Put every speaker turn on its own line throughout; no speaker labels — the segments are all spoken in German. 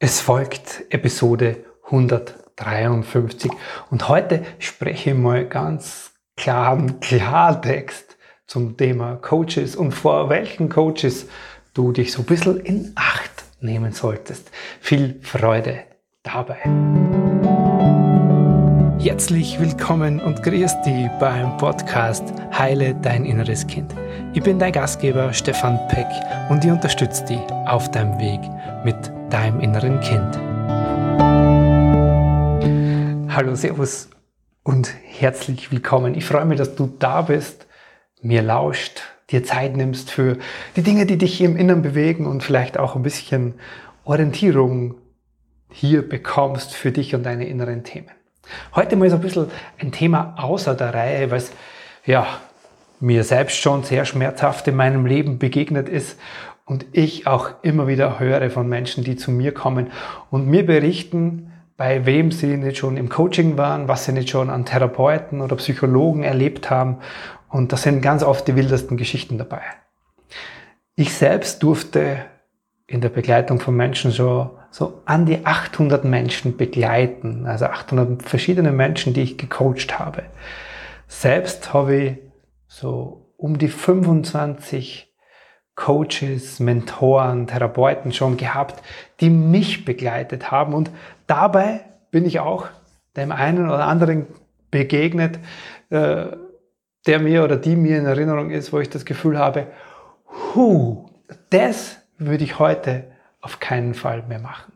Es folgt Episode 153 und heute spreche ich mal ganz klaren Klartext zum Thema Coaches und vor welchen Coaches du dich so ein bisschen in Acht nehmen solltest. Viel Freude dabei. Herzlich willkommen und grüß dich beim Podcast Heile dein inneres Kind. Ich bin dein Gastgeber Stefan Peck und ich unterstütze dich auf deinem Weg mit deinem inneren Kind. Hallo, Servus und herzlich willkommen. Ich freue mich, dass du da bist, mir lauscht, dir Zeit nimmst für die Dinge, die dich im Inneren bewegen und vielleicht auch ein bisschen Orientierung hier bekommst für dich und deine inneren Themen. Heute mal so ein bisschen ein Thema außer der Reihe, es ja mir selbst schon sehr schmerzhaft in meinem Leben begegnet ist und ich auch immer wieder höre von Menschen, die zu mir kommen und mir berichten, bei wem sie nicht schon im Coaching waren, was sie nicht schon an Therapeuten oder Psychologen erlebt haben. Und das sind ganz oft die wildesten Geschichten dabei. Ich selbst durfte in der Begleitung von Menschen schon so an die 800 Menschen begleiten, also 800 verschiedene Menschen, die ich gecoacht habe. Selbst habe ich so um die 25 Coaches, Mentoren, Therapeuten schon gehabt, die mich begleitet haben. Und dabei bin ich auch dem einen oder anderen begegnet, äh, der mir oder die mir in Erinnerung ist, wo ich das Gefühl habe, hu, das würde ich heute auf keinen Fall mehr machen.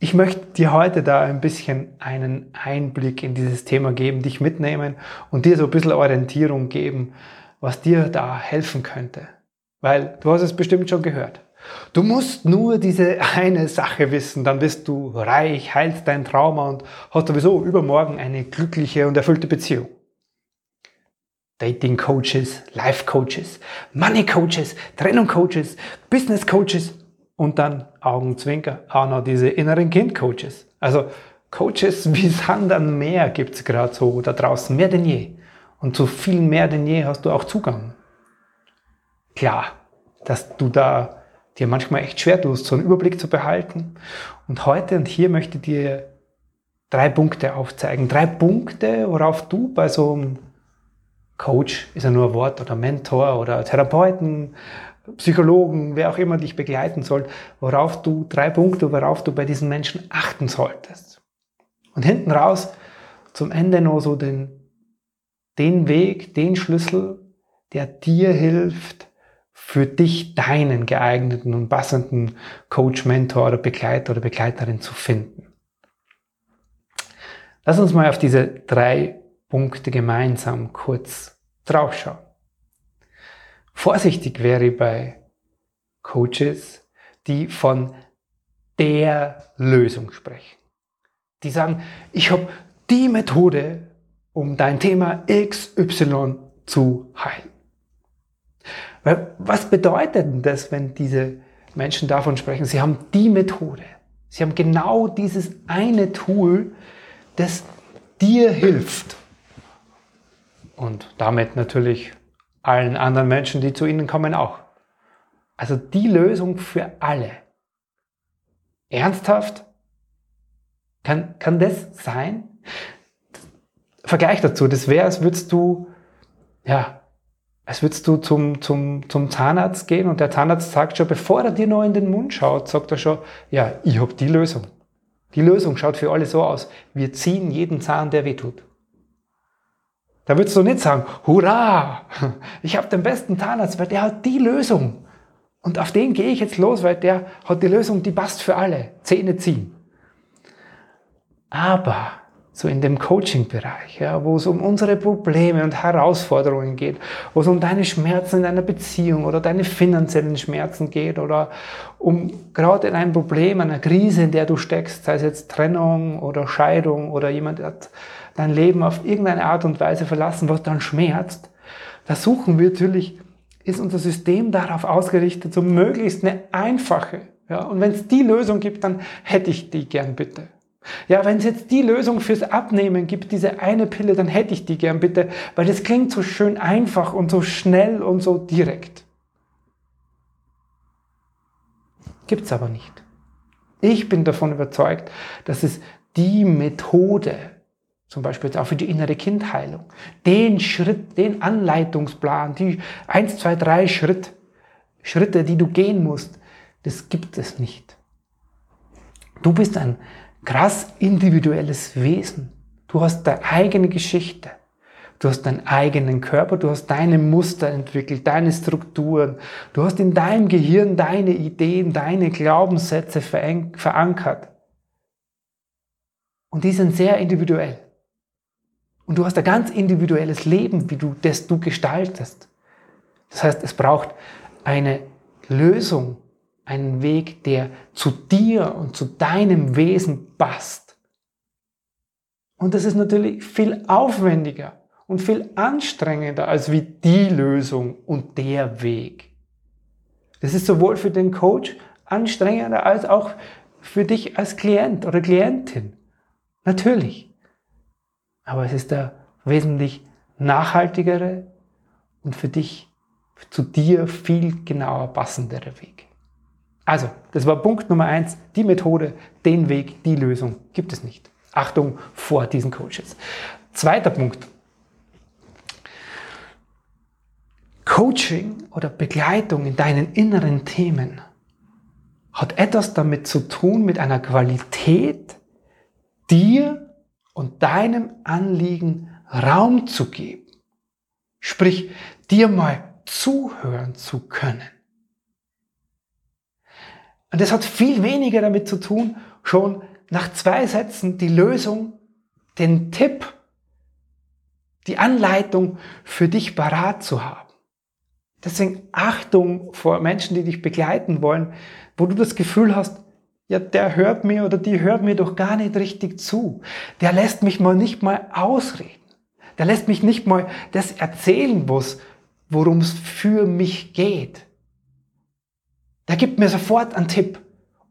Ich möchte dir heute da ein bisschen einen Einblick in dieses Thema geben, dich mitnehmen und dir so ein bisschen Orientierung geben, was dir da helfen könnte. Weil du hast es bestimmt schon gehört. Du musst nur diese eine Sache wissen, dann bist du reich, heilst dein Trauma und hast sowieso übermorgen eine glückliche und erfüllte Beziehung. Dating Coaches, Life Coaches, Money Coaches, Trennung Coaches, Business Coaches und dann Augenzwinker auch noch diese inneren Kind Coaches. Also Coaches wie Sand an Meer gibt es gerade so da draußen, mehr denn je. Und zu viel mehr denn je hast du auch Zugang klar, dass du da dir manchmal echt schwer tust, so einen Überblick zu behalten. Und heute und hier möchte ich dir drei Punkte aufzeigen. Drei Punkte, worauf du bei so einem Coach, ist ja nur ein Wort, oder Mentor oder Therapeuten, Psychologen, wer auch immer dich begleiten soll, worauf du, drei Punkte, worauf du bei diesen Menschen achten solltest. Und hinten raus zum Ende noch so den, den Weg, den Schlüssel, der dir hilft, für dich deinen geeigneten und passenden Coach, Mentor oder Begleiter oder Begleiterin zu finden. Lass uns mal auf diese drei Punkte gemeinsam kurz draufschauen. Vorsichtig wäre bei Coaches, die von der Lösung sprechen. Die sagen, ich habe die Methode, um dein Thema XY zu heilen. Was bedeutet denn das, wenn diese Menschen davon sprechen, sie haben die Methode, sie haben genau dieses eine Tool, das dir hilft. Und damit natürlich allen anderen Menschen, die zu ihnen kommen, auch. Also die Lösung für alle. Ernsthaft? Kann, kann das sein? Vergleich dazu, das wäre, als würdest du, ja, als würdest du zum, zum, zum Zahnarzt gehen und der Zahnarzt sagt schon, bevor er dir noch in den Mund schaut, sagt er schon, ja, ich habe die Lösung. Die Lösung schaut für alle so aus. Wir ziehen jeden Zahn, der weh tut. Da würdest du nicht sagen, hurra, ich habe den besten Zahnarzt, weil der hat die Lösung. Und auf den gehe ich jetzt los, weil der hat die Lösung, die passt für alle. Zähne ziehen. Aber so in dem Coaching-Bereich, ja, wo es um unsere Probleme und Herausforderungen geht, wo es um deine Schmerzen in deiner Beziehung oder deine finanziellen Schmerzen geht oder um gerade in einem Problem, einer Krise, in der du steckst, sei es jetzt Trennung oder Scheidung oder jemand hat dein Leben auf irgendeine Art und Weise verlassen, was dann schmerzt, da suchen wir natürlich, ist unser System darauf ausgerichtet, so möglichst eine einfache, ja, und wenn es die Lösung gibt, dann hätte ich die gern bitte. Ja, wenn es jetzt die Lösung fürs Abnehmen gibt, diese eine Pille, dann hätte ich die gern bitte, weil das klingt so schön einfach und so schnell und so direkt. Gibt's aber nicht. Ich bin davon überzeugt, dass es die Methode, zum Beispiel jetzt auch für die innere Kindheilung, den Schritt, den Anleitungsplan, die 1, 2, 3 Schritt, Schritte, die du gehen musst, das gibt es nicht. Du bist ein krass individuelles Wesen. Du hast deine eigene Geschichte. Du hast deinen eigenen Körper, du hast deine Muster entwickelt, deine Strukturen. Du hast in deinem Gehirn deine Ideen, deine Glaubenssätze verankert. Und die sind sehr individuell. Und du hast ein ganz individuelles Leben, wie du das du gestaltest. Das heißt, es braucht eine Lösung, einen Weg, der zu dir und zu deinem Wesen passt. Und das ist natürlich viel aufwendiger und viel anstrengender als wie die Lösung und der Weg. Das ist sowohl für den Coach anstrengender als auch für dich als Klient oder Klientin. Natürlich. Aber es ist der wesentlich nachhaltigere und für dich, zu dir viel genauer passendere Weg. Also, das war Punkt Nummer eins. Die Methode, den Weg, die Lösung gibt es nicht. Achtung vor diesen Coaches. Zweiter Punkt. Coaching oder Begleitung in deinen inneren Themen hat etwas damit zu tun mit einer Qualität, dir und deinem Anliegen Raum zu geben. Sprich, dir mal zuhören zu können. Und das hat viel weniger damit zu tun, schon nach zwei Sätzen die Lösung, den Tipp, die Anleitung für dich parat zu haben. Deswegen Achtung vor Menschen, die dich begleiten wollen, wo du das Gefühl hast, ja, der hört mir oder die hört mir doch gar nicht richtig zu. Der lässt mich mal nicht mal ausreden. Der lässt mich nicht mal das erzählen, worum es für mich geht. Der gibt mir sofort einen Tipp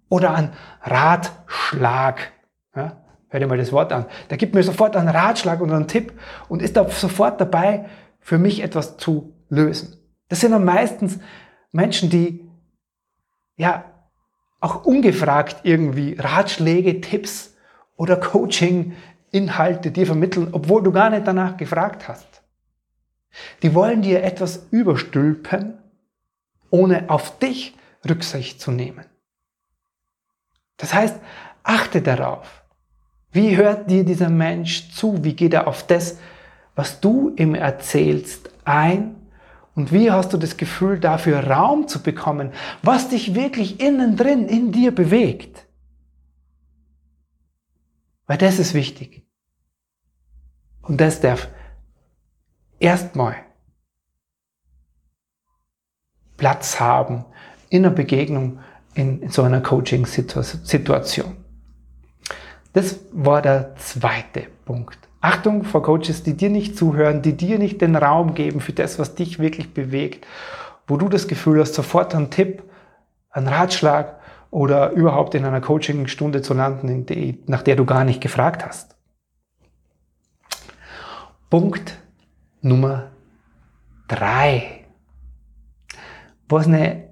oder einen Ratschlag. Ja, hör dir mal das Wort an. Der gibt mir sofort einen Ratschlag oder einen Tipp und ist da sofort dabei, für mich etwas zu lösen. Das sind dann meistens Menschen, die ja auch ungefragt irgendwie Ratschläge, Tipps oder Coaching-Inhalte dir vermitteln, obwohl du gar nicht danach gefragt hast. Die wollen dir etwas überstülpen, ohne auf dich Rücksicht zu nehmen. Das heißt, achte darauf. Wie hört dir dieser Mensch zu? Wie geht er auf das, was du ihm erzählst, ein? Und wie hast du das Gefühl, dafür Raum zu bekommen, was dich wirklich innen drin in dir bewegt? Weil das ist wichtig. Und das darf erstmal Platz haben in einer Begegnung, in, in so einer Coaching-Situation. Das war der zweite Punkt. Achtung vor Coaches, die dir nicht zuhören, die dir nicht den Raum geben für das, was dich wirklich bewegt, wo du das Gefühl hast, sofort einen Tipp, einen Ratschlag oder überhaupt in einer Coaching-Stunde zu landen, die, nach der du gar nicht gefragt hast. Punkt Nummer drei, was eine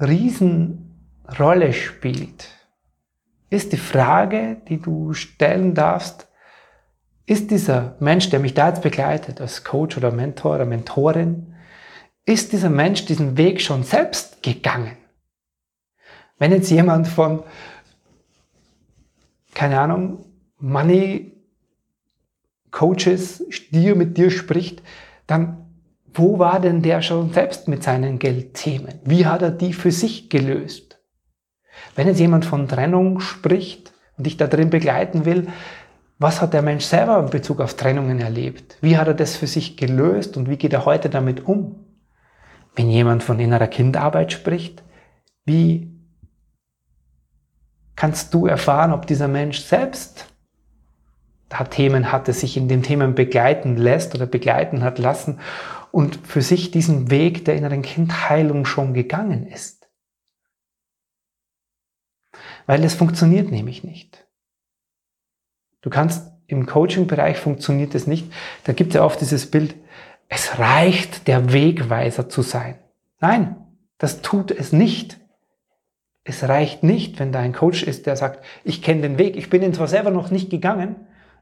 Riesenrolle spielt, ist die Frage, die du stellen darfst, ist dieser Mensch, der mich da jetzt begleitet, als Coach oder Mentor oder Mentorin, ist dieser Mensch diesen Weg schon selbst gegangen? Wenn jetzt jemand von, keine Ahnung, Money Coaches dir mit dir spricht, dann wo war denn der schon selbst mit seinen Geldthemen? Wie hat er die für sich gelöst? Wenn jetzt jemand von Trennung spricht und dich da drin begleiten will, was hat der Mensch selber in Bezug auf Trennungen erlebt? Wie hat er das für sich gelöst und wie geht er heute damit um? Wenn jemand von innerer Kindarbeit spricht, wie kannst du erfahren, ob dieser Mensch selbst da Themen hatte, sich in den Themen begleiten lässt oder begleiten hat lassen und für sich diesen Weg der inneren Kindheilung schon gegangen ist? Weil es funktioniert nämlich nicht. Du kannst im Coaching-Bereich funktioniert es nicht. Da gibt es ja oft dieses Bild, es reicht, der Wegweiser zu sein. Nein, das tut es nicht. es reicht nicht, wenn da ein Coach ist, der sagt, ich kenne den Weg, ich bin ihn zwar selber noch nicht gegangen,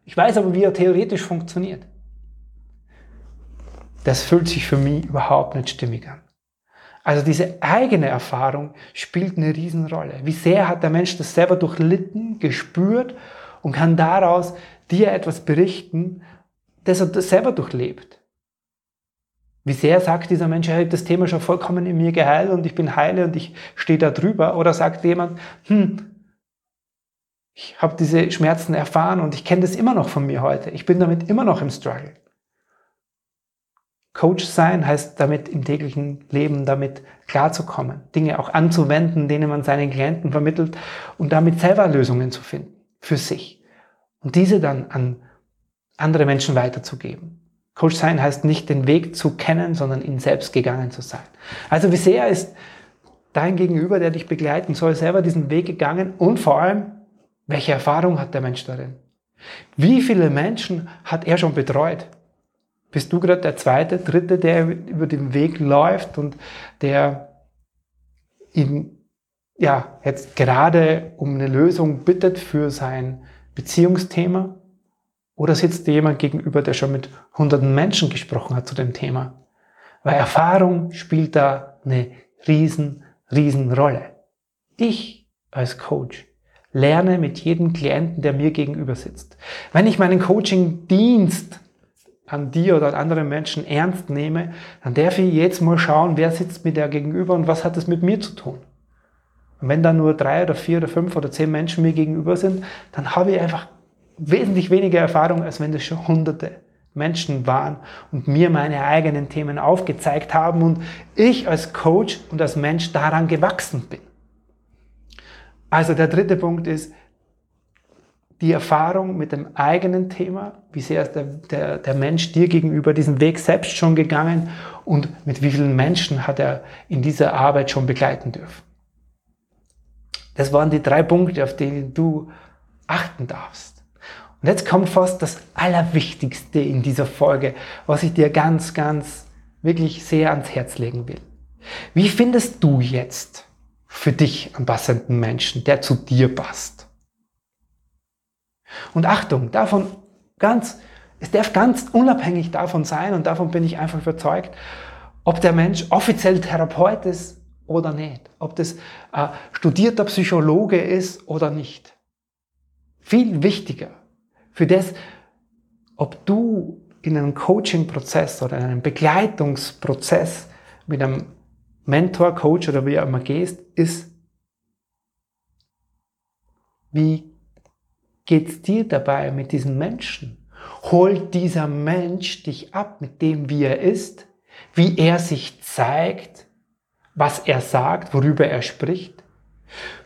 ich weiß aber, wie er theoretisch funktioniert. Das fühlt sich für mich überhaupt nicht stimmig an. Also diese eigene Erfahrung spielt eine Riesenrolle. Wie sehr hat der Mensch das selber durchlitten, gespürt und kann daraus dir etwas berichten, das er selber durchlebt. Wie sehr sagt dieser Mensch, er hat das Thema schon vollkommen in mir geheilt und ich bin heile und ich stehe da drüber? Oder sagt jemand, hm, ich habe diese Schmerzen erfahren und ich kenne das immer noch von mir heute. Ich bin damit immer noch im Struggle. Coach sein heißt damit im täglichen Leben damit klarzukommen, Dinge auch anzuwenden, denen man seinen Klienten vermittelt und damit selber Lösungen zu finden für sich und diese dann an andere Menschen weiterzugeben. Coach sein heißt nicht den Weg zu kennen, sondern ihn selbst gegangen zu sein. Also wie sehr ist dein Gegenüber, der dich begleiten soll, selber diesen Weg gegangen und vor allem, welche Erfahrung hat der Mensch darin? Wie viele Menschen hat er schon betreut? Bist du gerade der zweite, dritte, der über den Weg läuft und der ihn ja jetzt gerade um eine Lösung bittet für sein Beziehungsthema? Oder sitzt dir jemand gegenüber, der schon mit hunderten Menschen gesprochen hat zu dem Thema? Weil Erfahrung spielt da eine riesen, riesen Rolle. Ich als Coach lerne mit jedem Klienten, der mir gegenüber sitzt. Wenn ich meinen Coaching-Dienst an dir oder an anderen Menschen ernst nehme, dann darf ich jetzt mal schauen, wer sitzt mir da gegenüber und was hat das mit mir zu tun. Und wenn da nur drei oder vier oder fünf oder zehn Menschen mir gegenüber sind, dann habe ich einfach wesentlich weniger Erfahrung, als wenn das schon hunderte Menschen waren und mir meine eigenen Themen aufgezeigt haben und ich als Coach und als Mensch daran gewachsen bin. Also der dritte Punkt ist die Erfahrung mit dem eigenen Thema, wie sehr ist der, der, der Mensch dir gegenüber diesen Weg selbst schon gegangen und mit wie vielen Menschen hat er in dieser Arbeit schon begleiten dürfen. Das waren die drei Punkte, auf die du achten darfst. Und jetzt kommt fast das Allerwichtigste in dieser Folge, was ich dir ganz, ganz wirklich sehr ans Herz legen will. Wie findest du jetzt für dich einen passenden Menschen, der zu dir passt? Und Achtung, davon ganz, es darf ganz unabhängig davon sein und davon bin ich einfach überzeugt, ob der Mensch offiziell Therapeut ist oder nicht, ob das äh, studierter Psychologe ist oder nicht. Viel wichtiger für das, ob du in einem Coaching-Prozess oder in einem Begleitungsprozess mit einem Mentor, Coach oder wie auch immer gehst, ist, wie geht's dir dabei mit diesem Menschen? Holt dieser Mensch dich ab mit dem, wie er ist, wie er sich zeigt, was er sagt, worüber er spricht?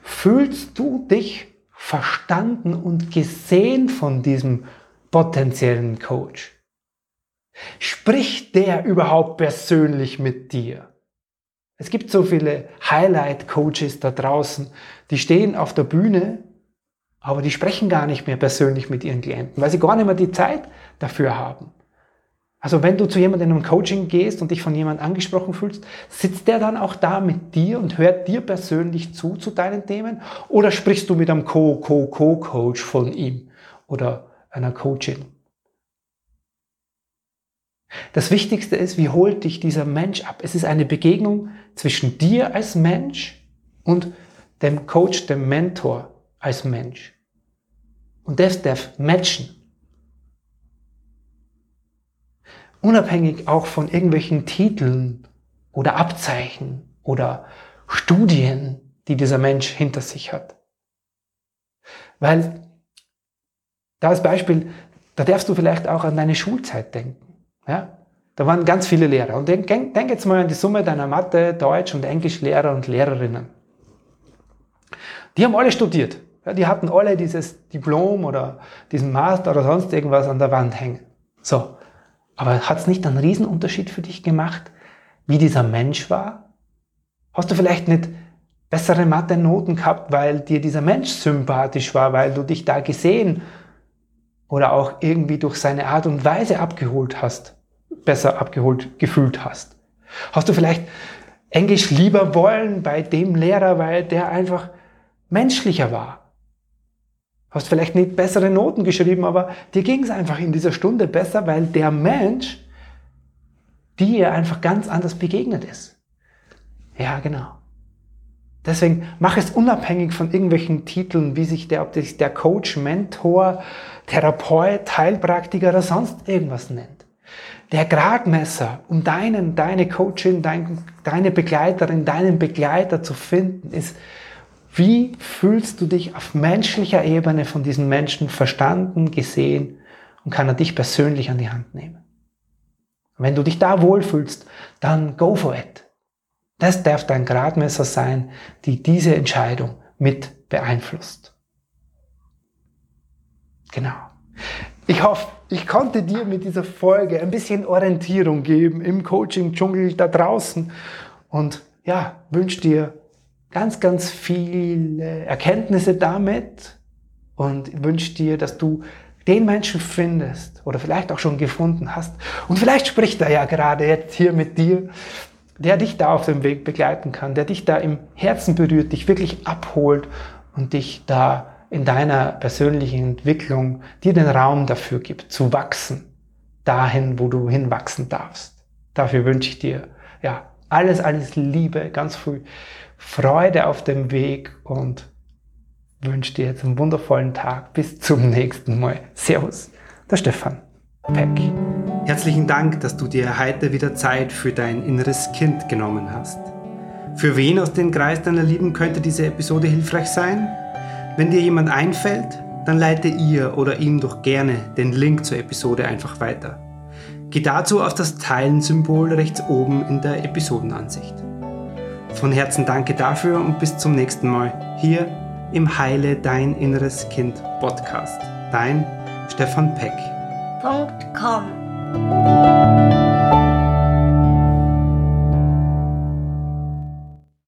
Fühlst du dich verstanden und gesehen von diesem potenziellen Coach? Spricht der überhaupt persönlich mit dir? Es gibt so viele Highlight-Coaches da draußen, die stehen auf der Bühne, aber die sprechen gar nicht mehr persönlich mit ihren Klienten, weil sie gar nicht mehr die Zeit dafür haben. Also wenn du zu jemandem in einem Coaching gehst und dich von jemandem angesprochen fühlst, sitzt der dann auch da mit dir und hört dir persönlich zu zu deinen Themen? Oder sprichst du mit einem Co-Co-Co-Coach von ihm oder einer Coachin? Das Wichtigste ist, wie holt dich dieser Mensch ab? Es ist eine Begegnung zwischen dir als Mensch und dem Coach, dem Mentor als Mensch. Und das darf matchen. unabhängig auch von irgendwelchen Titeln oder Abzeichen oder Studien, die dieser Mensch hinter sich hat. Weil, da als Beispiel, da darfst du vielleicht auch an deine Schulzeit denken. Ja? Da waren ganz viele Lehrer. Und denk, denk jetzt mal an die Summe deiner Mathe, Deutsch und Englischlehrer und Lehrerinnen. Die haben alle studiert. Ja, die hatten alle dieses Diplom oder diesen Master oder sonst irgendwas an der Wand hängen. So. Aber hat es nicht einen Riesenunterschied für dich gemacht, wie dieser Mensch war? Hast du vielleicht nicht bessere Mathe-Noten gehabt, weil dir dieser Mensch sympathisch war, weil du dich da gesehen oder auch irgendwie durch seine Art und Weise abgeholt hast, besser abgeholt gefühlt hast? Hast du vielleicht Englisch lieber wollen bei dem Lehrer, weil der einfach menschlicher war. Hast vielleicht nicht bessere Noten geschrieben, aber dir ging es einfach in dieser Stunde besser, weil der Mensch dir einfach ganz anders begegnet ist. Ja, genau. Deswegen mach es unabhängig von irgendwelchen Titeln, wie sich der, ob sich der Coach, Mentor, Therapeut, Heilpraktiker oder sonst irgendwas nennt. Der Gradmesser, um deinen, deine Coachin, dein, deine Begleiterin, deinen Begleiter zu finden, ist, wie fühlst du dich auf menschlicher Ebene von diesen Menschen verstanden, gesehen und kann er dich persönlich an die Hand nehmen? Wenn du dich da wohlfühlst, dann go for it. Das darf dein Gradmesser sein, die diese Entscheidung mit beeinflusst. Genau. Ich hoffe, ich konnte dir mit dieser Folge ein bisschen Orientierung geben im Coaching-Dschungel da draußen und ja, wünsche dir ganz, ganz viele Erkenntnisse damit und wünsche dir, dass du den Menschen findest oder vielleicht auch schon gefunden hast und vielleicht spricht er ja gerade jetzt hier mit dir, der dich da auf dem Weg begleiten kann, der dich da im Herzen berührt, dich wirklich abholt und dich da in deiner persönlichen Entwicklung dir den Raum dafür gibt, zu wachsen, dahin, wo du hinwachsen darfst. Dafür wünsche ich dir, ja, alles, alles Liebe, ganz viel Freude auf dem Weg und wünsche dir jetzt einen wundervollen Tag. Bis zum nächsten Mal. Servus, der Stefan Peck. Herzlichen Dank, dass du dir heute wieder Zeit für dein inneres Kind genommen hast. Für wen aus dem Kreis deiner Lieben könnte diese Episode hilfreich sein? Wenn dir jemand einfällt, dann leite ihr oder ihm doch gerne den Link zur Episode einfach weiter. Geh dazu auf das Teilen-Symbol rechts oben in der Episodenansicht. Von Herzen danke dafür und bis zum nächsten Mal hier im Heile Dein Inneres Kind Podcast. Dein Stefan Peck.
.com